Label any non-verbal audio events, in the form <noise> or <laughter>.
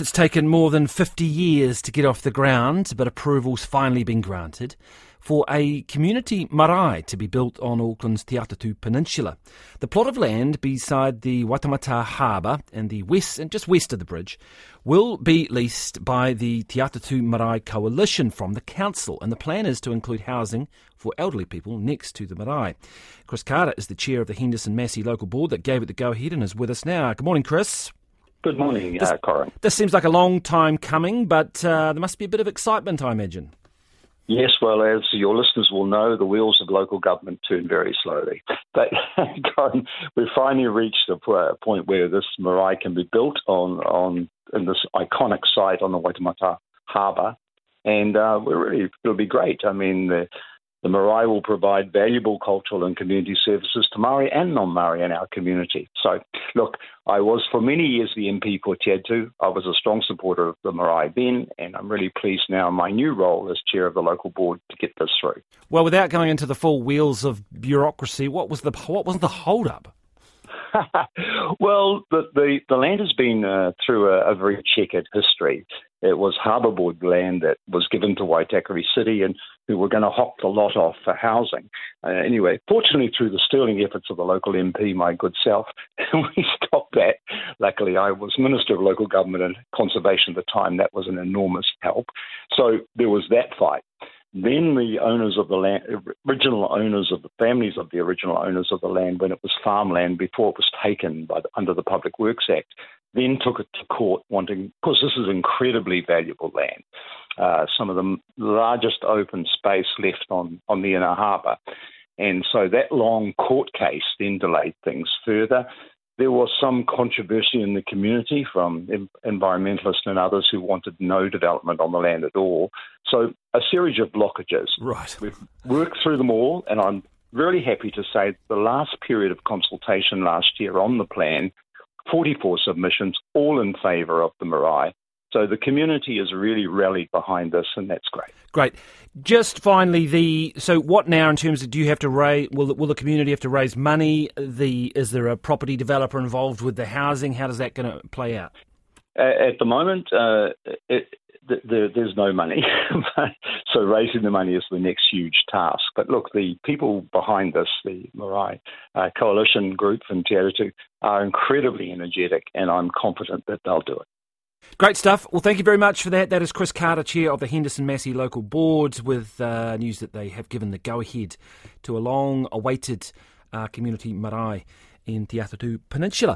Perth, it's taken more than 50 years to get off the ground, but approval's finally been granted for a community marae to be built on Auckland's Te Atatu Peninsula. The plot of land beside the Waitemata Harbour and the west and just west of the bridge will be leased by the Te Atatu Marae Coalition from the council, and the plan is to include housing for elderly people next to the marae. Chris Carter is the chair of the Henderson Massey local board that gave it the go ahead and is with us now. Good morning, Chris. Good morning, this, uh, Corin. This seems like a long time coming, but uh, there must be a bit of excitement, I imagine. Yes, well, as your listeners will know, the wheels of local government turn very slowly. <laughs> But Corin, we've finally reached a point where this marae can be built on, on in this iconic site on the Waitemata Harbour, and uh, we're really it'll be great. I mean, the, the marae will provide valuable cultural and community services to Maori and non-Maori in our community. So, look, I was for many years the MP for Te. I was a strong supporter of the marae then, and I'm really pleased now in my new role as chair of the local board to get this through. Well, without going into the full wheels of bureaucracy, what was the what was the hold up? <laughs> well, the, the, the land has been uh, through a, a, very checkered history. It was harbour board land that was given to Waitakere City and who were going to hop the lot off for housing. Uh, anyway, fortunately, through the sterling efforts of the local MP, my good self, <laughs> we stopped that. Luckily, I was Minister of Local Government and Conservation at the time. That was an enormous help. So there was that fight. Then the owners of the land, original owners of the families of the original owners of the land, when it was farmland before it was taken by the, under the Public Works Act, then took it to court, wanting because this is incredibly valuable land, uh, some of the largest open space left on on the inner harbour, and so that long court case then delayed things further there was some controversy in the community from environmentalists and others who wanted no development on the land at all. So a series of blockages. Right. We've worked through them all, and I'm really happy to say the last period of consultation last year on the plan, 44 submissions, all in favour of the marae. So the community has really rallied behind this, and that's great. Great. Just finally, the so what now in terms of do you have to raise? Will will the community have to raise money? The is there a property developer involved with the housing? How does that going to play out? At the moment, uh, it, there's no money, <laughs> so raising the money is the next huge task. But look, the people behind this, the Marae uh, Coalition Group from Te Atatu, are incredibly energetic, and I'm confident that they'll do it. Great stuff. Well, thank you very much for that. That is Chris Carter, chair of the Henderson Massey local boards, with uh, news that they have given the go ahead to a long awaited uh, community marae in Te Atatu Peninsula.